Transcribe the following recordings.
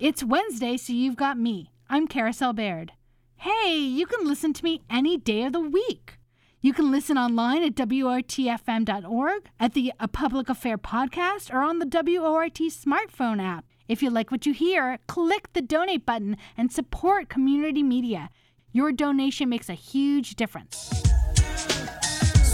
It's Wednesday, so you've got me. I'm Carousel Bayrd. Hey, you can listen to me any day of the week. You can listen online at WORTFM.org, at the A Public Affair podcast, or on the WORT smartphone app. If you like what you hear, click the donate button and support community media. Your donation makes a huge difference.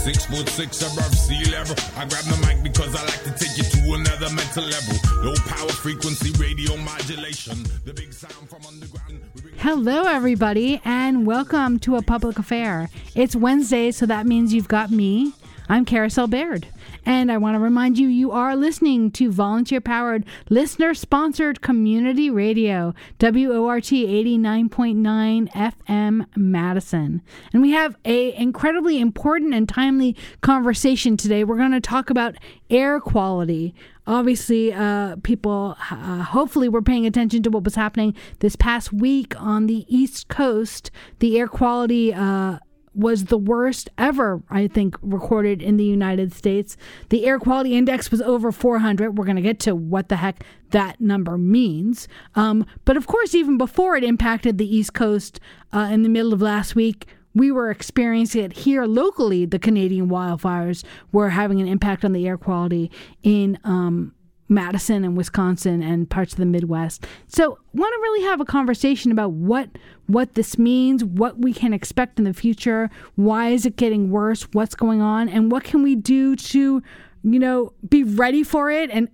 Six foot six above sea level. I grab mic because I like to take you to another mental level. Low power frequency radio modulation. The big sound from underground. Hello, everybody, and welcome to A Public Affair. It's Wednesday, so that means you've got me. I'm Carousel Bayrd. And I want to remind you, you are listening to volunteer powered, listener sponsored community radio, WORT 89.9 FM Madison. And we have a incredibly important and timely conversation today. We're going to talk about air quality. Obviously, uh, people uh, hopefully were paying attention to what was happening this past week on the East Coast. The air quality uh, was the worst ever, I think, recorded in the United States. The air quality index was over 400. We're going to get to what the heck that number means. Um, but of course, even before it impacted the East Coast uh, in the middle of last week, we were experiencing it here locally. The Canadian wildfires were having an impact on the air quality in um, Madison and Wisconsin and parts of the Midwest. So, want to really have a conversation about what what this means, what we can expect in the future, why is it getting worse, what's going on, and what can we do to, you know, be ready for it and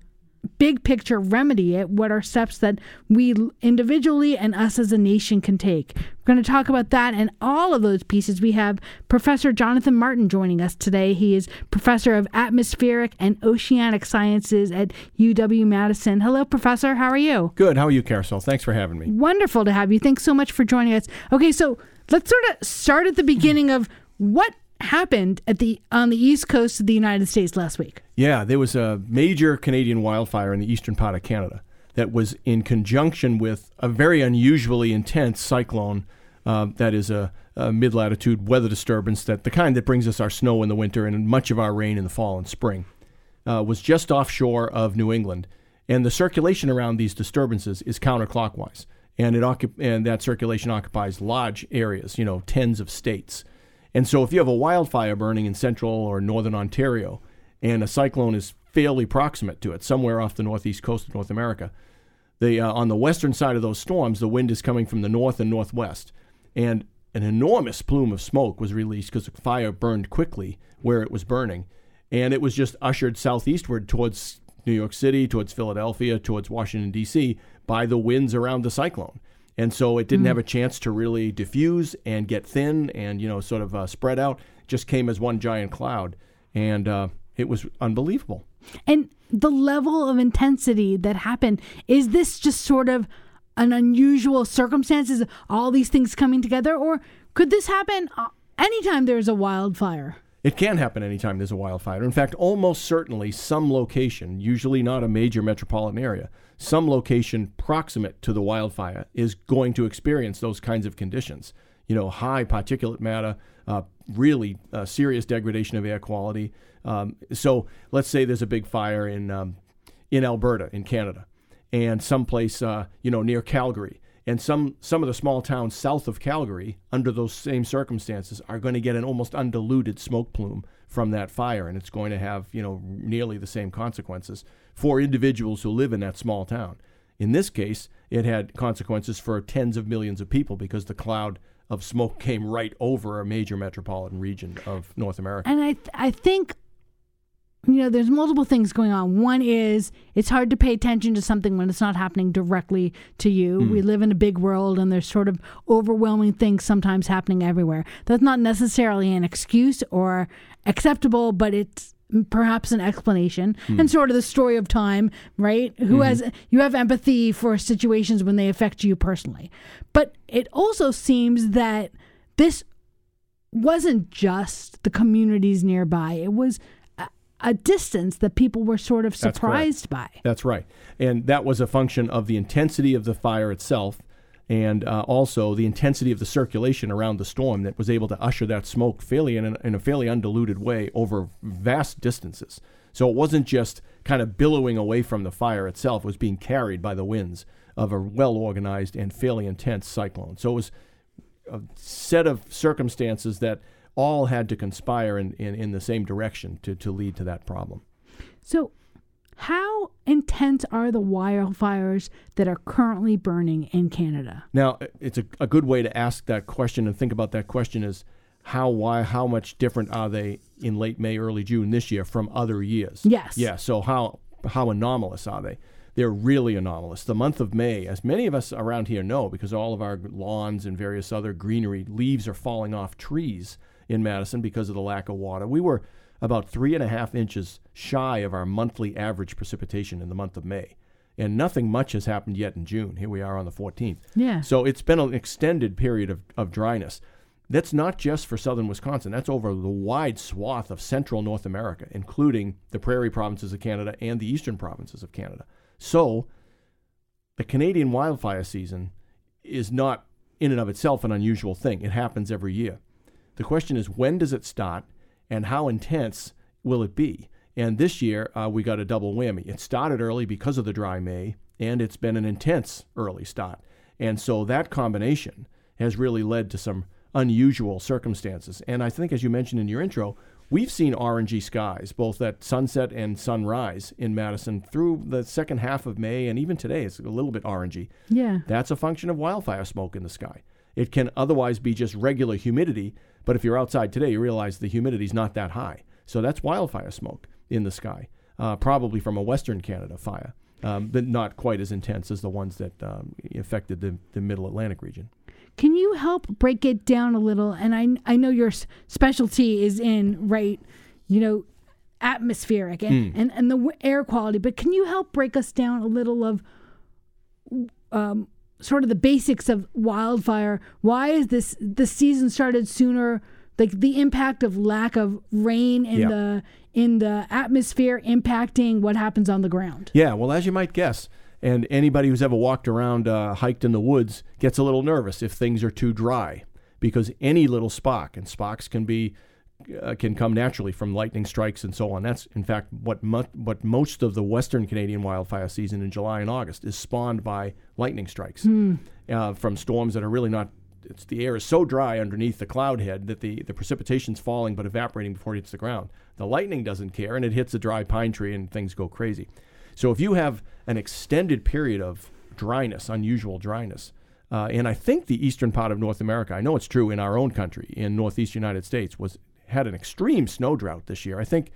big picture remedy it what are steps that we individually and us as a nation can take. We're going to talk about that and all of those pieces. We have professor jonathan martin joining us today. He is professor of atmospheric and oceanic sciences at uw-madison hello professor. How are you? Good. How are you, Carousel? Thanks for having me. wonderful to have you. Thanks so much for joining us. Okay so let's sort of start at the beginning of what happened at the on the east coast of the united states last week Yeah, there was a major Canadian wildfire in the eastern part of Canada that was in conjunction with a very unusually intense cyclone uh, that is a, a mid latitude weather disturbance that the kind that brings us our snow in the winter and much of our rain in the fall and spring. Uh, was just offshore of New England, and the circulation around these disturbances is counterclockwise, and it occup- and that circulation occupies large areas, you know, tens of states. And so, if you have a wildfire burning in central or northern Ontario, and a cyclone is fairly proximate to it, somewhere off the northeast coast of North America, the uh, on the western side of those storms, the wind is coming from the north and northwest, and an enormous plume of smoke was released because the fire burned quickly where it was burning, and it was just ushered southeastward towards New York City, towards Philadelphia, towards Washington D.C. by the winds around the cyclone. And so it didn't have a chance to really diffuse and get thin and you know sort of uh, spread out. It just came as one giant cloud, and uh, it was unbelievable. And the level of intensity that happened is this just sort of an unusual circumstances, all these things coming together, or could this happen anytime there's a wildfire? It can happen anytime there's a wildfire. In fact, almost certainly some location, usually not a major metropolitan area, some location proximate to the wildfire is going to experience those kinds of conditions. You know, high particulate matter, uh, really uh, serious degradation of air quality. Um, so let's say there's a big fire in um, in Alberta, in Canada, and someplace uh, you know near Calgary, and some some of the small towns south of Calgary, under those same circumstances, are going to get an almost undiluted smoke plume from that fire, and it's going to have you know nearly the same consequences for individuals who live in that small town. In this case, it had consequences for tens of millions of people because the cloud of smoke came right over a major metropolitan region of North America. And I, th- I think, you know, there's multiple things going on. One is it's hard to pay attention to something when it's not happening directly to you. Hmm. We live in a big world and there's sort of overwhelming things sometimes happening everywhere. That's not necessarily an excuse or acceptable, but it's perhaps an explanation. Hmm. And sort of the story of time right? Who mm-hmm. has you have empathy for situations when they affect you personally. But it also seems that this wasn't just the communities nearby. It was a, distance that people were sort of surprised by That's right. And that was a function of the intensity of the fire itself and uh, also the intensity of the circulation around the storm that was able to usher that smoke fairly in, in a fairly undiluted way over vast distances. So it wasn't just kind of billowing away from the fire itself, it was being carried by the winds of a well organized and fairly intense cyclone. So it was a set of circumstances that all had to conspire in, in, in the same direction to, to lead to that problem. So, how intense are the wildfires that are currently burning in Canada? Now, it's a, a good way to ask that question and think about that question is how why how much different are they in late May, early June this year from other years? Yes. Yeah. So how how anomalous are they? They're really anomalous. The month of May, as many of us around here know, because all of our lawns and various other greenery leaves are falling off trees in Madison because of the lack of water. We were about three and a half inches shy of our monthly average precipitation in the month of May. And nothing much has happened yet in June. Here we are on the 14th. Yeah. So it's been an extended period of, of dryness. That's not just for southern Wisconsin, that's over the wide swath of central North America, including the prairie provinces of Canada and the eastern provinces of Canada. So the Canadian wildfire season is not in and of itself an unusual thing. It happens every year. The question is when does it start and how intense will it be? And this year uh, we got a double whammy. It started early because of the dry May, and it's been an intense early start. And so that combination has really led to some unusual circumstances. And I think, as you mentioned in your intro, we've seen orangey skies, both at sunset and sunrise in Madison through the second half of May, and even today it's a little bit orangey. Yeah. That's a function of wildfire smoke in the sky. It can otherwise be just regular humidity, but if you're outside today, you realize the humidity's not that high. So that's wildfire smoke in the sky, uh, probably from a Western Canada fire, um, but not quite as intense as the ones that um, affected the, the Middle Atlantic region. Can you help break it down a little? And I I know your specialty is in right, you know, atmospheric and, and, and the w- air quality, but can you help break us down a little of um, sort of the basics of wildfire? Why is this the season started sooner? Like the impact of lack of rain in Yeah. the in the atmosphere impacting what happens on the ground. Yeah, well, as you might guess, and anybody who's ever walked around, uh, hiked in the woods, gets a little nervous if things are too dry, because any little spark, and sparks can be uh, can come naturally from lightning strikes and so on. That's in fact what mu- what most of the Western Canadian wildfire season in July and August is spawned by lightning strikes uh, from storms that are really not. It's the air is so dry underneath the cloud head that the the precipitation's falling but evaporating before it hits the ground. The lightning doesn't care and it hits a dry pine tree and things go crazy. So if you have an extended period of dryness, unusual dryness, uh, and I think the eastern part of North America, I know it's true in our own country, in northeast United States, was had an extreme snow drought this year. I think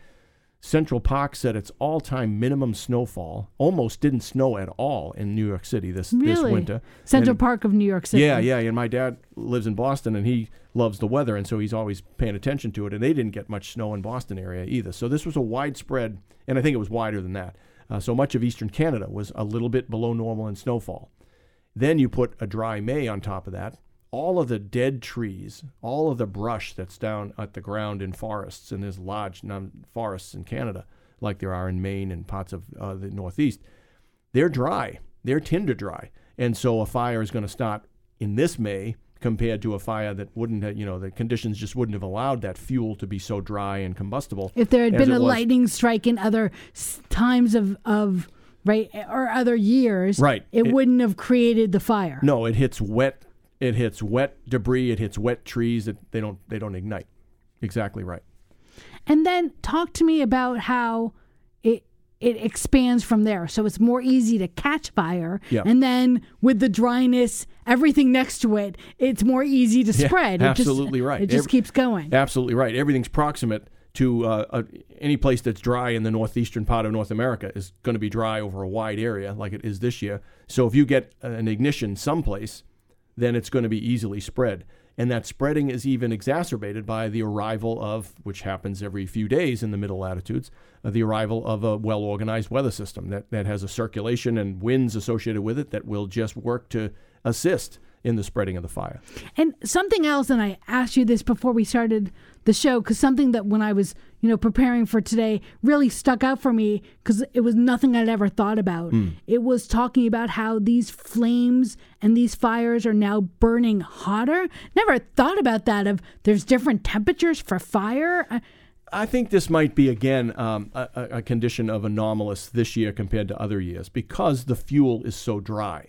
Central Park said its all-time minimum snowfall almost didn't snow at all in New York City this this winter. Central And- Park of New York City. yeah, yeah. And my dad lives in Boston, and he loves the weather, and so he's always paying attention to it. And they didn't get much snow in Boston area either. So this was a widespread, and I think it was wider than that. Uh, so much of eastern Canada was a little bit below normal in snowfall. Then you put a dry May on top of that. All of the dead trees, all of the brush that's down at the ground in forests, and there's large non- forests in Canada, like there are in Maine and parts of uh, the Northeast, they're dry. They're tinder dry. And so a fire is going to start in this May compared to a fire that wouldn't have, you know, the conditions just wouldn't have allowed that fuel to be so dry and combustible. If there had been a was. lightning strike in other times of, of right or other years, Right. it, It- wouldn't have created the fire. No, it hits wet. It hits wet debris. It hits wet trees that they don't they don't ignite. Exactly right. And then talk to me about how it it expands from there. So it's more easy to catch fire. Yeah. And then with the dryness, everything next to it, it's more easy to Yeah, spread. It just- absolutely right. It just Every- keeps going. Absolutely right. Everything's proximate to uh, uh, any place that's dry in the northeastern part of North America is going to be dry over a wide area, like it is this year. So if you get an ignition someplace, then it's going to be easily spread. And that spreading is even exacerbated by the arrival of, which happens every few days in the middle latitudes, uh, the arrival of a well organized weather system that, that has a circulation and winds associated with it that will just work to assist in the spreading of the fire. And something else, and I asked you this before we started the show, because something that when I was, you know, preparing for today really stuck out for me because it was nothing I'd ever thought about. It was talking about how these flames and these fires are now burning hotter. Never thought about that. Of there's different temperatures for fire. Uh, I think this might be again um, a, a- condition of anomalous this year compared to other years because the fuel is so dry.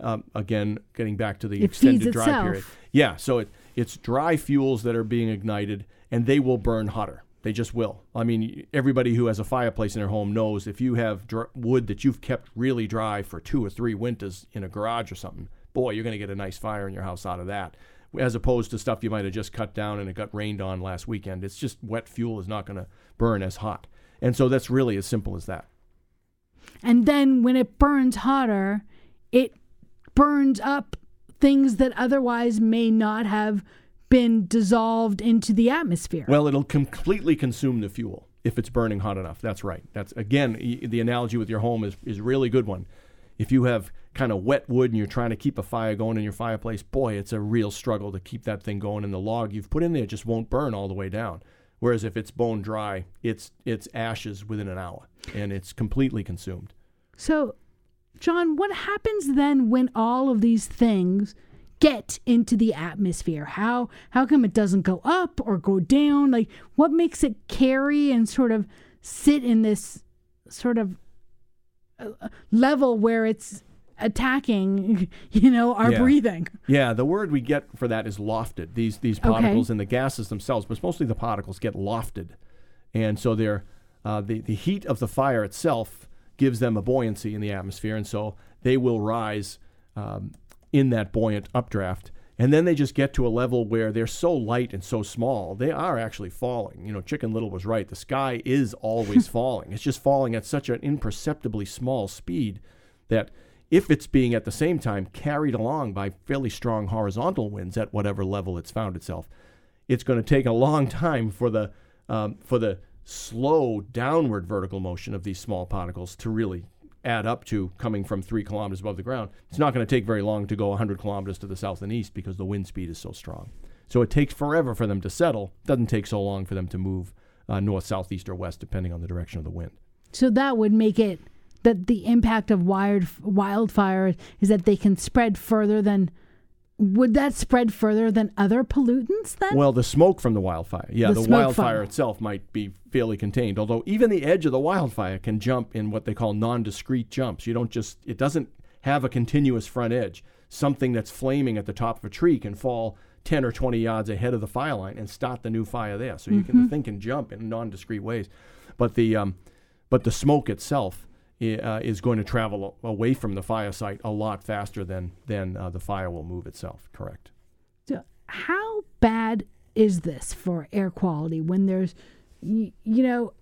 um, again, getting back to the It extended dry period. Yeah, so it, it's dry fuels that are being ignited, and they will burn hotter. They just will. I mean, everybody who has a fireplace in their home knows if you have dr- wood that you've kept really dry for two or three winters in a garage or something, boy, you're going to get a nice fire in your house out of that. As opposed to stuff you might have just cut down and it got rained on last weekend. It's just wet fuel is not going to burn as hot. And so that's really as simple as that. And then when it burns hotter, it burns up things that otherwise may not have been dissolved into the atmosphere. Well, it'll completely consume the fuel if it's burning hot enough. That's right. That's again the analogy with your home is is a really good one. If you have kind of wet wood and you're trying to keep a fire going in your fireplace, boy, it's a real struggle to keep that thing going and the log you've put in there just won't burn all the way down. Whereas if it's bone dry, it's it's ashes within an hour and it's completely consumed. So, John, what happens then when all of these things get into the atmosphere? How how come it doesn't go up or go down? Like what makes it carry and sort of sit in this sort of uh, level where it's attacking, you know, our Yeah. breathing? Yeah, the word we get for that is lofted. These these Okay. particles and the gases themselves, but mostly the particles get lofted, and so they're uh, the the heat of the fire itself gives them a buoyancy in the atmosphere, and so they will rise um, in that buoyant updraft. And then they just get to a level where they're so light and so small, they are actually falling. You know, Chicken Little was right. The sky is always falling. It's just falling at such an imperceptibly small speed that if it's being at the same time carried along by fairly strong horizontal winds at whatever level it's found itself, it's going to take a long time for the um, for the slow downward vertical motion of these small particles to really add up to coming from three kilometers above the ground. It's not going to take very long to go 100 kilometers to the south and east because the wind speed is so strong. So it takes forever for them to settle. Doesn't take so long for them to move uh, north, south, east, or west, depending on the direction of the wind. So that would make it that the impact of wired wildfires is that they can spread further than would that spread further than other pollutants then? Well, the smoke from the wildfire. Yeah, The the, wildfire from- itself might be fairly contained, although even the edge of the wildfire can jump in what they call non-discrete jumps. You don't just it doesn't have a continuous front edge. Something that's flaming at the top of a tree can fall 10 or 20 yards ahead of the fire line and start the new fire there. So you can the thing can jump in non-discrete ways. But the um, but the smoke itself uh, is going to travel away from the fire site a lot faster than than uh, the fire will move itself. Correct. So how bad is this for air quality when there's, you, you know,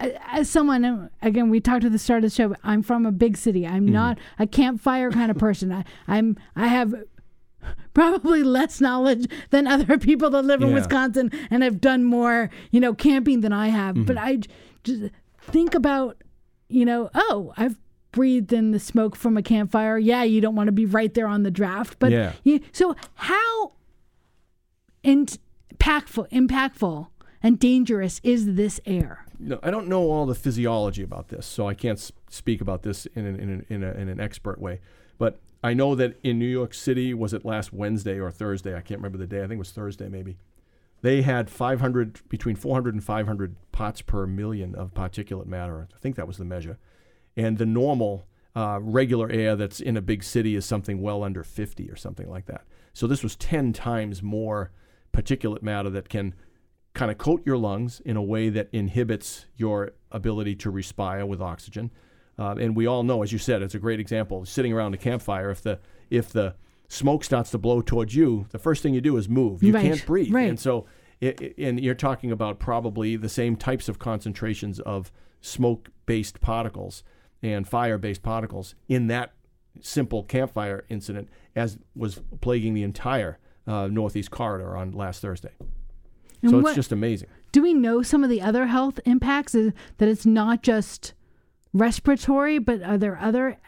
as someone uh, again we talked at the start of the show i'm from a big city. I'm not a campfire kind of person. I, i'm i have probably less knowledge than other people that live in wisconsin and have done more you know camping than i have. But i just think about you know oh i've breathed in the smoke from a campfire yeah you don't want to be right there on the draft but Yeah. you, so how impactful impactful and dangerous is this air no, I don't know all the physiology about this, so I can't speak about this in an, in, an, in, a, in an expert way. But I know that in New York City, was it last Wednesday or Thursday? I can't remember the day. I think it was Thursday, maybe. They had 500, between 400 and 500 parts per million of particulate matter. I think that was the measure. And the normal, uh, regular air that's in a big city is something well under 50 or something like that. So this was 10 times more particulate matter that can kind of coat your lungs in a way that inhibits your ability to respire with oxygen. Uh, and we all know, as you said, it's a great example. Sitting around a campfire, if the if the smoke starts to blow towards you, the first thing you do is move. You Right, can't breathe, right. and so i i- and you're talking about probably the same types of concentrations of smoke-based particles and fire-based particles in that simple campfire incident as was plaguing the entire uh, northeast corridor on last Thursday. And So what- it's just amazing. do we know some of the other health impacts is that it's not just respiratory but are there other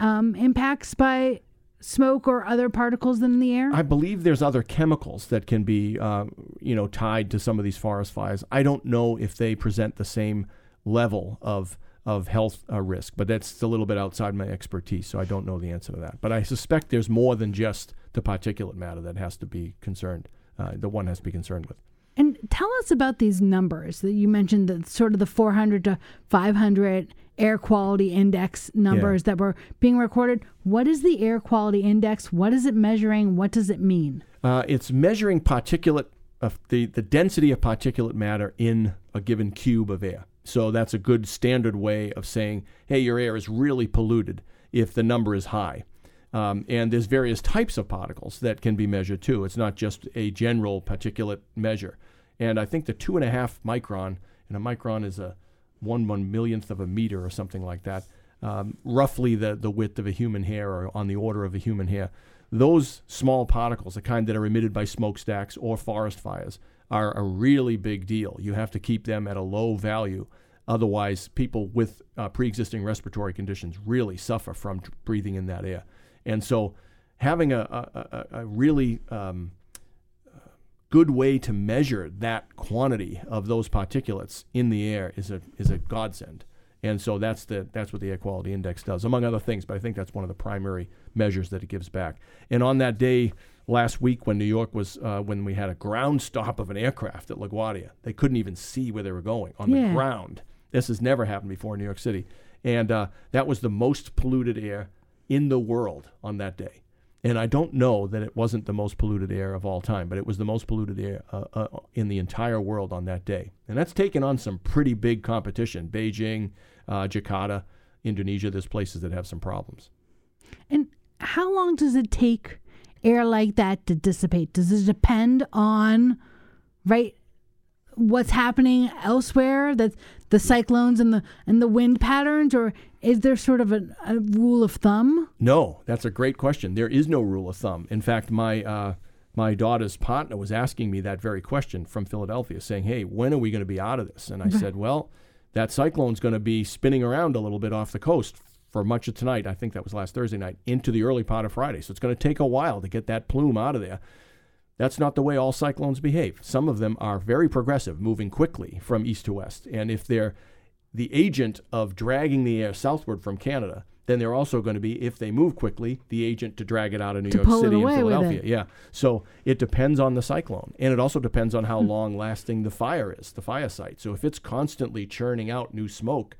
um, impacts by smoke or other particles in the air I believe there's other chemicals that can be, uh, you know, tied to some of these forest fires. I don't know if they present the same level of of health uh, risk, but that's a little bit outside my expertise, so I don't know the answer to that. But I suspect there's more than just the particulate matter that has to be concerned. Uh, the one has to be concerned with. And tell us about these numbers that you mentioned, that sort of the 400 to 500 air quality index numbers that were being recorded. What is the air quality index? What is it measuring? What does it mean? Uh, it's measuring particulate of the, the density of particulate matter in a given cube of air. So that's a good standard way of saying, hey, your air is really polluted if the number is high. Um, and there's various types of particles that can be measured too. It's not just a general particulate measure. And I think the two and a half micron, and a micron is a one one millionth of a meter or something like that, um, roughly the, the width of a human hair or on the order of a human hair. Those small particles, the kind that are emitted by smokestacks or forest fires, are a really big deal. You have to keep them at a low value. Otherwise, people with uh, pre existing respiratory conditions really suffer from t- breathing in that air. And so, having a, a, a, a really um, good way to measure that quantity of those particulates in the air is a, is a godsend. And so that's the that's what the air quality index does, among other things. But I think that's one of the primary measures that it gives back. And on that day last week, when New York was uh, when we had a ground stop of an aircraft at LaGuardia, they couldn't even see where they were going on Yeah. the ground. This has never happened before in New York City, and uh, that was the most polluted air in the world on that day. And I don't know that it wasn't the most polluted air of all time, but it was the most polluted air uh, uh, in the entire world on that day. And that's taken on some pretty big competition. Beijing, uh, Jakarta, Indonesia, there's places that have some problems. And how long does it take air like that to dissipate? Does it depend on right what's happening elsewhere that the cyclones and the and the wind patterns or is there sort of a, a rule of thumb? No, that's a great question. There is no rule of thumb. In fact, my uh, my daughter's partner was asking me that very question from Philadelphia, saying, "Hey, when are we going to be out of this?" And I said, "Well, that cyclone's going to be spinning around a little bit off the coast for much of tonight. I think that was last Thursday night into the early part of Friday. So it's going to take a while to get that plume out of there." That's not the way all cyclones behave. Some of them are very progressive, moving quickly from east to west. And if they're the agent of dragging the air southward from Canada, then they're also going to be, if they move quickly, the agent to drag it out of New To York City and Philadelphia. Yeah. So it depends on the cyclone. And it also depends on Hmm. how long lasting the fire is, the fire site. So if it's constantly churning out new smoke,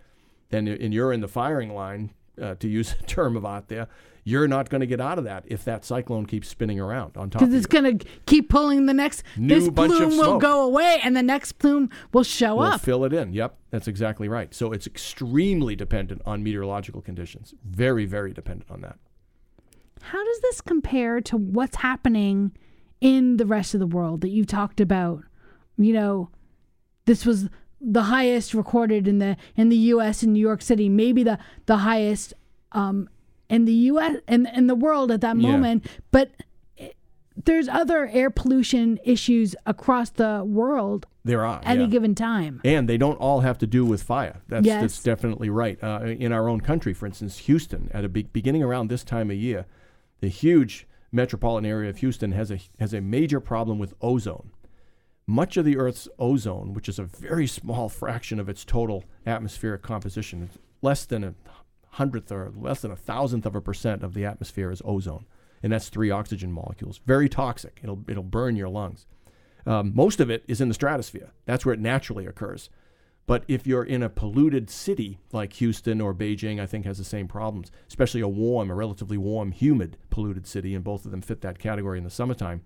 then and you're in the firing line, uh, to use a term of art there, you're not going to get out of that if that cyclone keeps spinning around on top of Because it's going to keep pulling the next New this bunch of plume will go away and the next plume will show We'll up. fill it in. Yep, that's exactly right. So it's extremely dependent on meteorological conditions. Very, very dependent on that. How does this compare to what's happening in the rest of the world that you talked about? You know, this was the highest recorded in the in the U.S. in New York City, maybe the the highest um, in the U.S. and in, the world at that Yeah. moment. But eh, there's other air pollution issues across the world There are. at yeah. any given time. And they don't all have to do with fire. That's, Yes. that's definitely right. Uh, in our own country, for instance, Houston, at a be- beginning around this time of year, the huge metropolitan area of Houston has a has a major problem with ozone. Much of the Earth's ozone, which is a very small fraction of its total atmospheric composition, less than a hundredth or less than a thousandth of a percent of the atmosphere is ozone, and that's three oxygen molecules. Very toxic. It'll it'll burn your lungs. Um, most of it is in the stratosphere. That's where it naturally occurs. But if you're in a polluted city like Houston or Beijing, I think has the same problems, especially a warm, a relatively warm, humid, polluted city, and both of them fit that category in the summertime,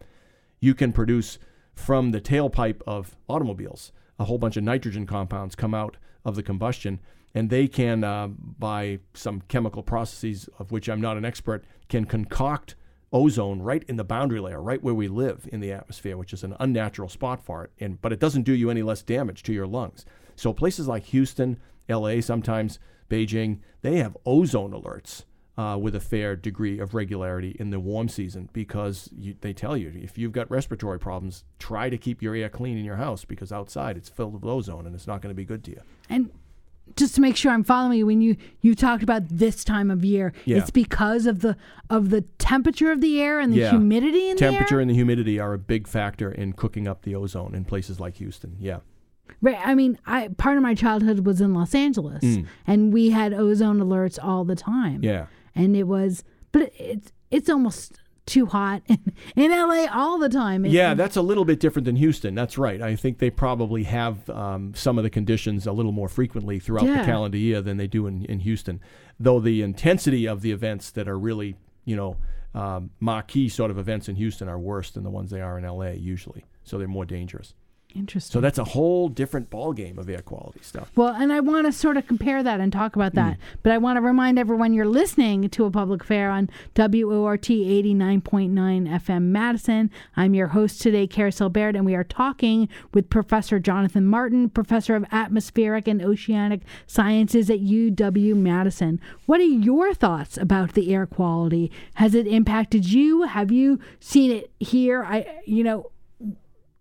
you can produce from the tailpipe of automobiles a whole bunch of nitrogen compounds come out of the combustion, and they can, uh, by some chemical processes of which I'm not an expert, can concoct ozone right in the boundary layer, right where we live in the atmosphere, which is an unnatural spot for it. And but it doesn't do you any less damage to your lungs. So places like Houston, L.A., sometimes Beijing, they have ozone alerts uh, with a fair degree of regularity in the warm season because you, they tell you if you've got respiratory problems, try to keep your air clean in your house because outside it's filled with ozone and it's not going to be good to you. And just to make sure I'm following you, when you you talked about this time of year, Yeah. it's because of the of the temperature of the air and the Yeah. humidity in the Temperature air. and the humidity are a big factor in cooking up the ozone in places like Houston. Yeah. Right. I mean, I part of my childhood was in Los Angeles, Mm. and we had ozone alerts all the time. Yeah. and it was, but it's it's almost too hot in, LA all the time. Yeah, that's a little bit different than Houston. That's right. I think they probably have um, some of the conditions a little more frequently throughout Yeah. the calendar year than they do in, in Houston. Though the intensity of the events that are really, you know, um, marquee sort of events in Houston are worse than the ones they are in LA usually. So they're more dangerous. Interesting. So that's a whole different ballgame of air quality stuff. Well, and I want to sort of compare that and talk about that. Hmm. But I want to remind everyone you're listening to a Public Affair on WORT 89.9 FM Madison. I'm your host today, Carousel Bayrd, and we are talking with Professor Jonathan Martin, Professor of Atmospheric and Oceanic Sciences at UW Madison. What are your thoughts about the air quality? Has it impacted you? Have you seen it here? I, you know,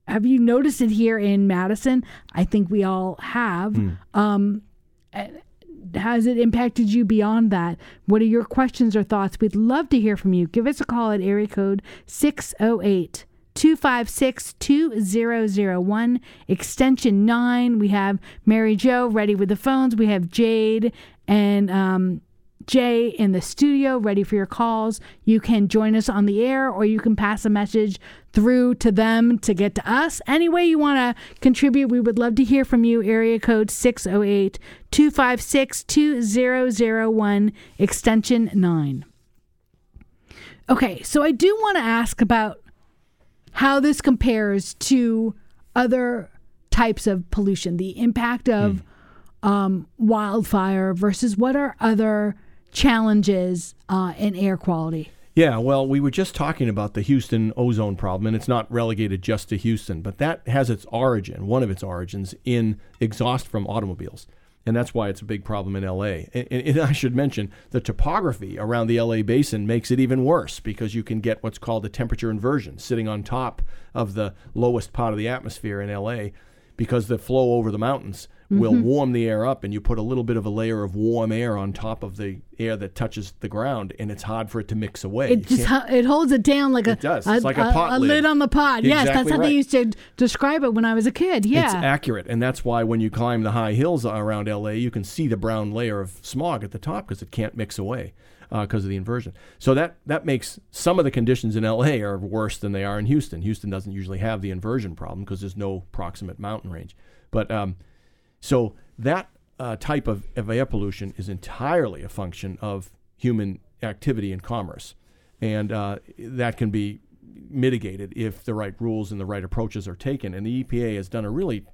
have you noticed it here in Madison? I think we all have. Um, has it impacted you beyond that? What are your questions or thoughts? We'd love to hear from you. Give us a call at area code 608 256 2001, extension 9. We have Mary Jo ready with the phones. We have Jade and um, Jay in the studio ready for your calls. You can join us on the air or you can pass a message through to them to get to us. Any way you want to contribute, we would love to hear from you. Area code 608 256 2001, extension 9. Okay, so I do want to ask about how this compares to other types of pollution, the impact of um, wildfire versus what are other challenges uh, in air quality. Yeah, well, we were just talking about the Houston ozone problem, and it's not relegated just to Houston, but that has its origin, one of its origins, in exhaust from automobiles. And that's why it's a big problem in LA. And, and- I should mention the topography around the LA basin makes it even worse because you can get what's called a temperature inversion sitting on top of the lowest part of the atmosphere in LA because the flow over the mountains will Mm-hmm. warm the air up and you put a little bit of a layer of warm air on top of the air that touches the ground and it's hard for it to mix away. It You just ho- it holds it down like a It does. It's like a pot lid. lid. on the pot. yes, that's how right. they used to describe it when I was a kid. Yeah, It's accurate, and that's why when you climb the high hills around LA, you can see the brown layer of smog at the top because it can't mix away because of the inversion. So that that makes some of the conditions in LA are worse than they are in Houston. Houston doesn't usually have the inversion problem because there's no proximate mountain range. But um, so that uh, type of, of air pollution is entirely a function of human activity and commerce, and uh, that can be mitigated if the right rules and the right approaches are taken. And the EPA has done a really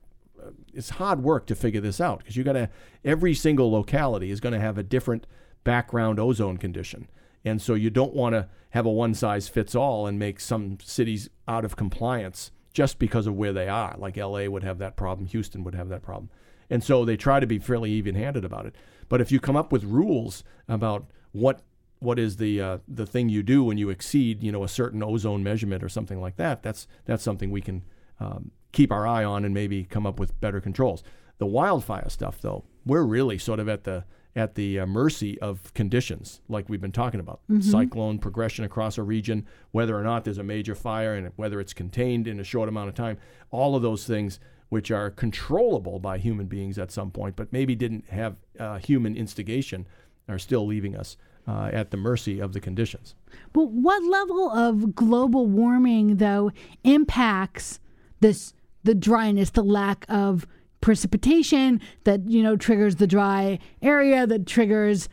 it's hard work to figure this out because you got to every single locality is going to have a different background ozone condition. And so you don't want to have a one size fits all and make some cities out of compliance just because of where they are. Like LA would have that problem Houston would have that problem and so they try to be fairly even-handed about it. But if you come up with rules about what what is the uh, the thing you do when you exceed you know a certain ozone measurement or something like that that's that's something we can um, keep our eye on and maybe come up with better controls. The wildfire stuff though we're really sort of at the at the uh, mercy of conditions like we've been talking about. Cyclone progression across a region whether or not there's a major fire and whether it's contained in a short amount of time all of those things which are controllable by human beings at some point but maybe didn't have uh, human instigation are still leaving us uh, at the mercy of the conditions. But what level of global warming, though, impacts this the dryness, the lack of precipitation that you know triggers the dry area, that triggers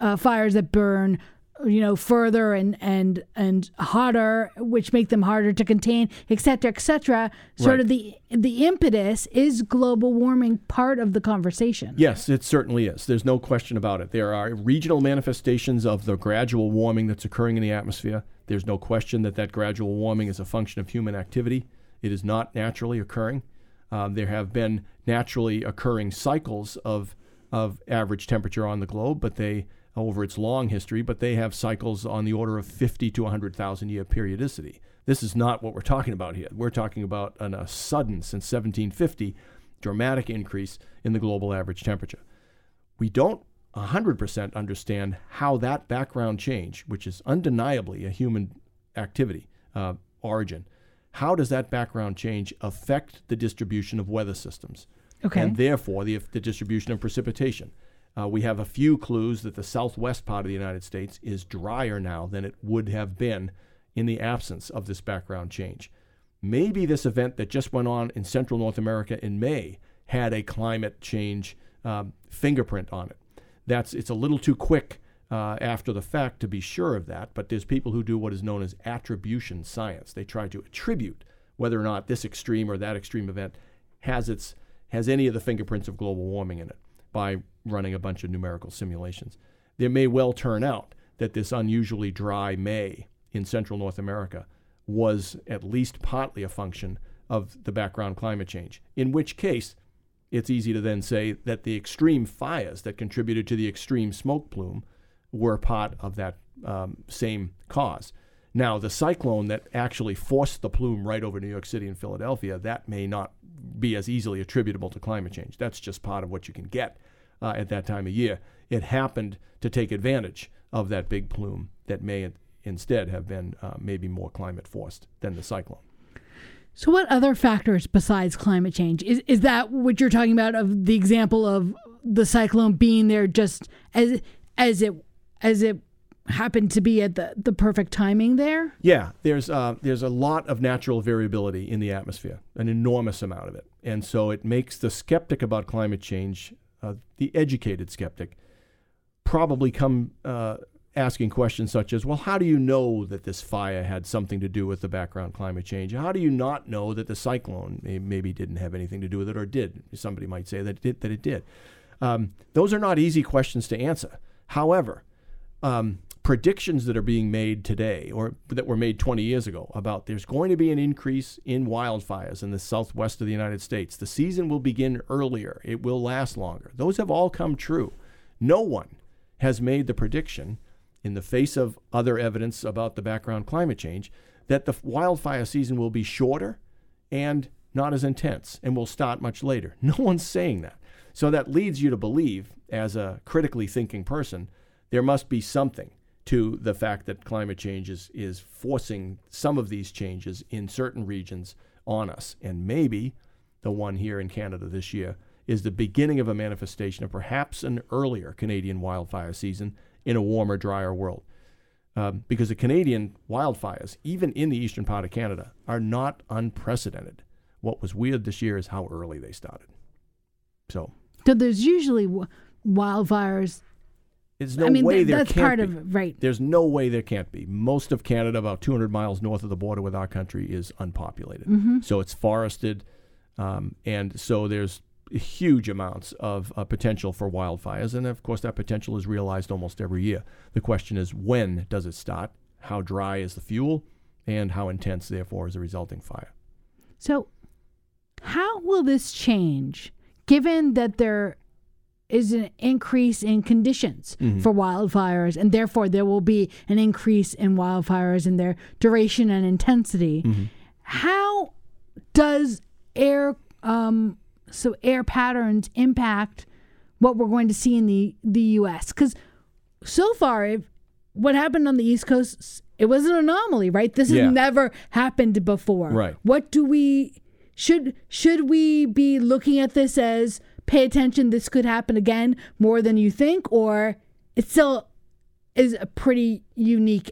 uh, fires that burn, you know, further and and and hotter, which make them harder to contain, et cetera, et cetera. Sort Right. of the the impetus is global warming part of the conversation. Yes, it certainly is. There's no question about it. There are regional manifestations of the gradual warming that's occurring in the atmosphere. There's no question that that gradual warming is a function of human activity. It is not naturally occurring. Um, there have been naturally occurring cycles of of average temperature on the globe, but they over its long history, but they have cycles on the order of 50 to 100,000 year periodicity. This is not what we're talking about here. We're talking about an, a sudden, since 1750, dramatic increase in the global average temperature. We don't 100% understand how that background change, which is undeniably a human activity uh, origin, how does that background change affect the distribution of weather systems? Okay. And therefore, the, the distribution of precipitation. Uh, we have a few clues that the southwest part of the United States is drier now than it would have been in the absence of this background change. Maybe this event that just went on in Central North America in May had a climate change um, fingerprint on it. That's it's a little too quick uh, after the fact to be sure of that, but there's people who do what is known as attribution science. They try to attribute whether or not this extreme or that extreme event has its has any of the fingerprints of global warming in it by running a bunch of numerical simulations. There may well turn out that this unusually dry May in central North America was at least partly a function of the background climate change, in which case it's easy to then say that the extreme fires that contributed to the extreme smoke plume were part of that um, same cause. Now, the cyclone that actually forced the plume right over New York City and Philadelphia, that may not be as easily attributable to climate change. That's just part of what you can get uh, at that time of year. It happened to take advantage of that big plume that may instead have been uh, maybe more climate forced than the cyclone. So, what other factors besides climate change is is that what you're talking about? Of the example of the cyclone being there just as as it as it happened to be at the, the perfect timing there? Yeah, there's uh, there's a lot of natural variability in the atmosphere, an enormous amount of it, and so it makes the skeptic about climate change, uh, the educated skeptic, probably come uh, asking questions such as, well, how do you know that this fire had something to do with the background climate change? How do you not know that the cyclone maybe didn't have anything to do with it or did? Somebody might say that it did. That it did. Um, those are not easy questions to answer. However, um, predictions that are being made today or that were made 20 years ago about there's going to be an increase in wildfires in the southwest of the United States. The season will begin earlier, it will last longer. Those have all come true. No one has made the prediction in the face of other evidence about the background climate change, that the wildfire season will be shorter and not as intense and will start much later. No one's saying that. So that leads you to believe, as a critically thinking person, there must be something to the fact that climate change is, is forcing some of these changes in certain regions on us. And maybe the one here in Canada this year is the beginning of a manifestation of perhaps an earlier Canadian wildfire season in a warmer, drier world. Um, because the Canadian wildfires, even in the eastern part of Canada, are not unprecedented. What was weird this year is how early they started. So, so there's usually w- wildfires. There's no I mean, way th- there that's can't part be. of right. There's no way there can't be. Most of Canada, about 200 miles north of the border with our country, is unpopulated. Mm-hmm. So it's forested, um, and so there's huge amounts of uh, potential for wildfires. And of course, that potential is realized almost every year. The question is when does it start? How dry is the fuel? And how intense, therefore, is the resulting fire? So, how will this change given that there is an increase in conditions Mhm. for wildfires, and therefore there will be an increase in wildfires in their duration and intensity? How does air um, so air patterns impact what we're going to see in the the U.S. Because so far, if, what happened on the East Coast, it was an anomaly, right? This Yeah. has never happened before. Right. What do we should should we be looking at this as pay attention? This could happen again more than you think, or it still is a pretty unique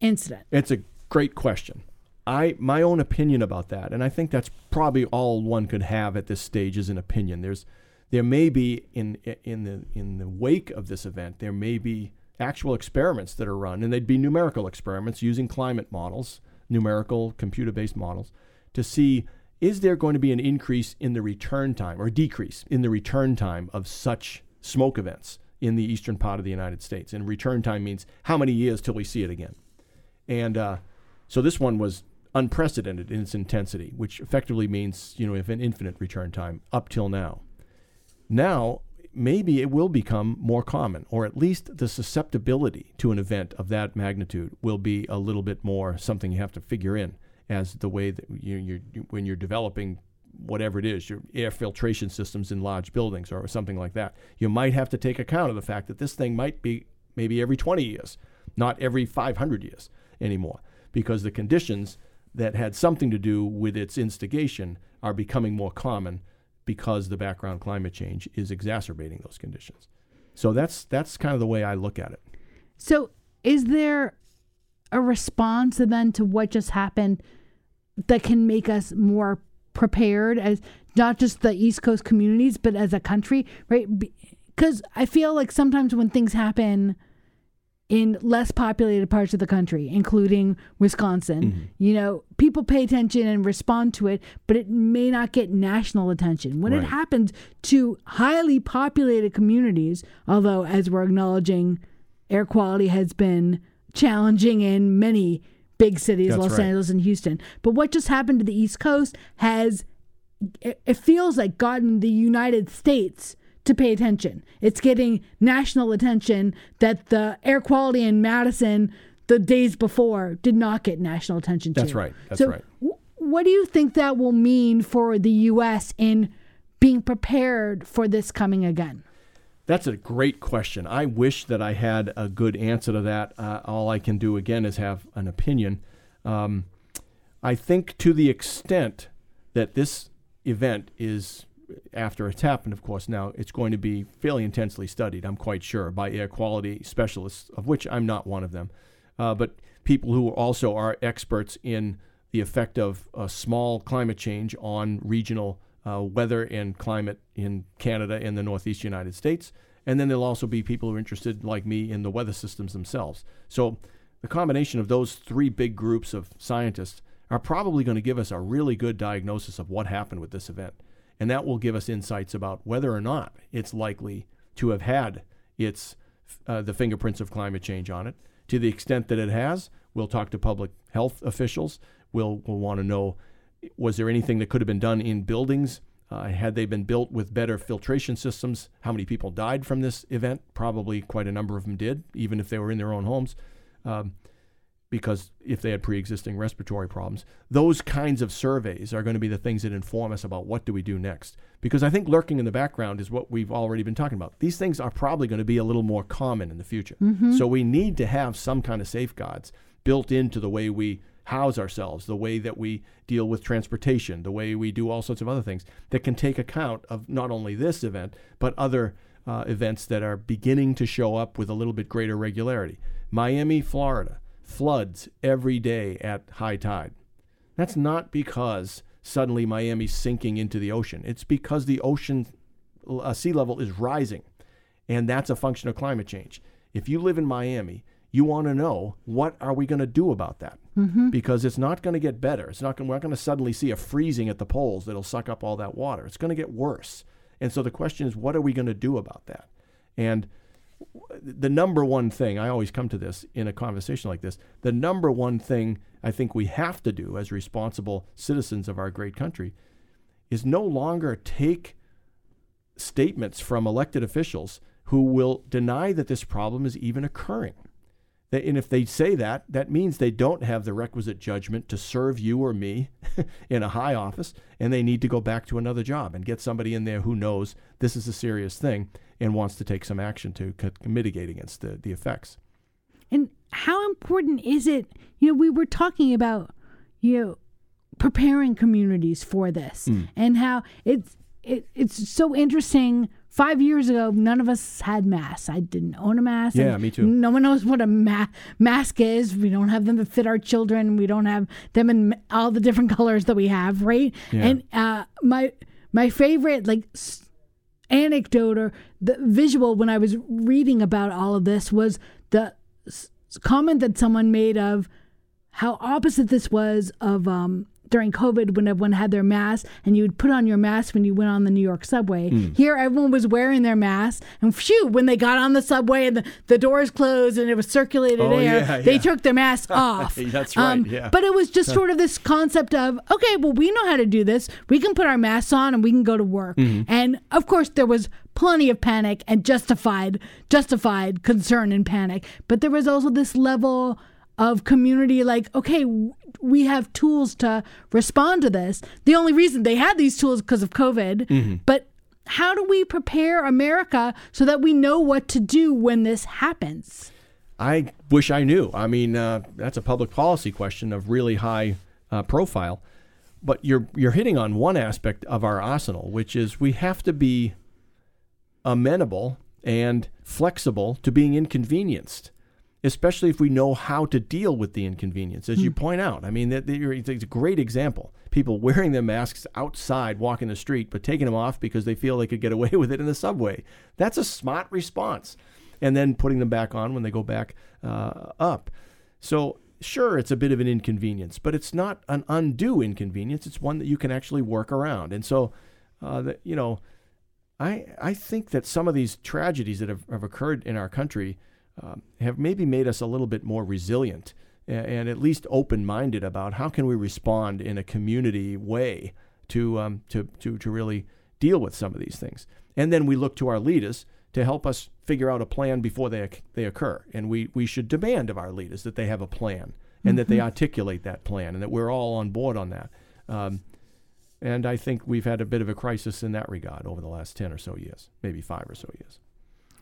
incident. It's a great question. I my own opinion about that, and I think that's probably all one could have at this stage is an opinion. There's there may be in in the in the wake of this event, there may be actual experiments that are run, and they'd be numerical experiments using climate models, numerical computer-based models, to see is there going to be an increase in the return time or decrease in the return time of such smoke events in the eastern part of the United States. And return time means how many years till we see it again. And uh, so this one was unprecedented in its intensity, which effectively means, you know, if an infinite return time up till now. Now, maybe it will become more common, or at least the susceptibility to an event of that magnitude will be a little bit more something you have to figure in as the way that you, you're, when you're developing whatever it is, your air filtration systems in large buildings or something like that. You might have to take account of the fact that this thing might be maybe every 20 years, not every 500 years anymore, because the conditions that had something to do with its instigation are becoming more common because the background climate change is exacerbating those conditions. So that's that's kind of the way I look at it. So, is there a response then to what just happened that can make us more prepared as not just the East Coast communities, but as a country, right? Because I feel like sometimes when things happen in less populated parts of the country, including Wisconsin, mm-hmm. you know, people pay attention and respond to it, but it may not get national attention. When right. it happens to highly populated communities, although as we're acknowledging, air quality has been challenging in many big cities, That's Los right. Angeles and Houston. But what just happened to the East Coast has, it feels like gotten the United States to pay attention. It's getting national attention that the air quality in Madison the days before did not get national attention That's right. That's so right. W- what do you think that will mean for the U.S. in being prepared for this coming again? That's a great question. I wish that I had a good answer to that. Uh, all I can do again is have an opinion. Um, I think to the extent that this event is after it's happened, of course, now it's going to be fairly intensely studied, I'm quite sure, by air quality specialists, of which I'm not one of them, uh, but people who also are experts in the effect of a small climate change on regional uh, weather and climate in Canada and the Northeast United States. And then there'll also be people who are interested, like me, in the weather systems themselves. So the combination of those three big groups of scientists are probably going to give us a really good diagnosis of what happened with this event. And that will give us insights about whether or not it's likely to have had its uh, the fingerprints of climate change on it. To the extent that it has, we'll talk to public health officials. We'll, we'll want to know was there anything that could have been done in buildings? Uh, had they been built with better filtration systems? How many people died from this event? Probably quite a number of them did, even if they were in their own homes. Um, because if they had pre-existing respiratory problems those kinds of surveys are going to be the things that inform us about what do we do next because i think lurking in the background is what we've already been talking about these things are probably going to be a little more common in the future mm-hmm. so we need to have some kind of safeguards built into the way we house ourselves, the way that we deal with transportation, the way we do all sorts of other things that can take account of not only this event, but other uh, events that are beginning to show up with a little bit greater regularity. Miami, Florida, floods every day at high tide. That's not because suddenly Miami's sinking into the ocean. It's because the ocean uh, sea level is rising, and that's a function of climate change. If you live in Miami, you want to know what are we going to do about that mm-hmm. because it's not going to get better. It's not going we're not going to suddenly see a freezing at the poles that'll suck up all that water. It's going to get worse. And so the question is what are we going to do about that? And the number one thing i always come to this in a conversation like this the number one thing i think we have to do as responsible citizens of our great country is no longer take statements from elected officials who will deny that this problem is even occurring and if they say that, that means they don't have the requisite judgment to serve you or me in a high office, and they need to go back to another job and get somebody in there who knows this is a serious thing and wants to take some action to mitigate against the, the effects. And how important is it? You know, we were talking about, you know, preparing communities for this mm. and how it's it, it's so interesting five years ago, none of us had masks. I didn't own a mask. Yeah, me too. No one knows what a ma- mask is. We don't have them to fit our children. We don't have them in all the different colors that we have, right? Yeah. And uh, my my favorite like anecdote or the visual when I was reading about all of this was the s- comment that someone made of how opposite this was of um, during COVID when everyone had their mask and you would put on your mask when you went on the New York subway. Mm. Here, everyone was wearing their mask, and phew, when they got on the subway and the, the doors closed and it was circulated oh, air, yeah, they yeah. took their mask off. That's right. Um, yeah. But it was just sort of this concept of okay, well, we know how to do this. We can put our masks on and we can go to work. Mm-hmm. And of course, there was plenty of panic and justified justified concern and panic, but there was also this level of community like okay we have tools to respond to this. The only reason they had these tools because of covid. Mm-hmm. but how do we prepare america so that we know what to do when this happens? I wish i knew. I mean uh, that's a public policy question of really high uh, profile. But you're you're hitting on one aspect of our arsenal which is we have to be amenable and flexible to being inconvenienced especially if we know how to deal with the inconvenience, as you Hmm. point out. I mean, that, that you're- it's a great example. People wearing their masks outside, walking the street, but taking them off because they feel they could get away with it in the subway. That's a smart response. And then putting them back on when they go back uh, up. So, sure, it's a bit of an inconvenience, but it's not an undue inconvenience. It's one that you can actually work around. And so, uh, that, you know, I, I think that some of these tragedies that have, have occurred in our country um, have maybe made us a little bit more resilient and, and at least open-minded about how can we respond in a community way to, um, to, to, to really deal with some of these things. And then we look to our leaders to help us figure out a plan before they, they occur. And we, we should demand of our leaders that they have a plan and that they articulate that plan and that we're all on board on that. Um, and I think we've had a bit of a crisis in that regard over the last 10 or so years, maybe five or so years.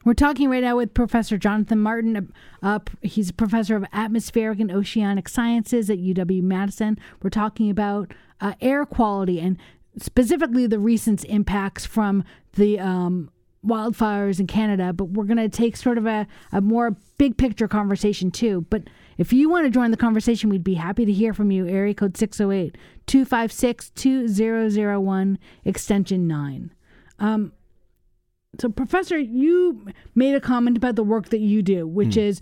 We're talking right now with Professor Jonathan Martin. Uh, he's a professor of atmospheric and oceanic sciences at UW Madison. We're talking about uh, air quality and specifically the recent impacts from the um, wildfires in Canada. But we're going to take sort of a, a more big picture conversation too. But if you want to join the conversation, we'd be happy to hear from you. Area code 608 256 2001, extension 9. Um, so professor you made a comment about the work that you do which hmm. is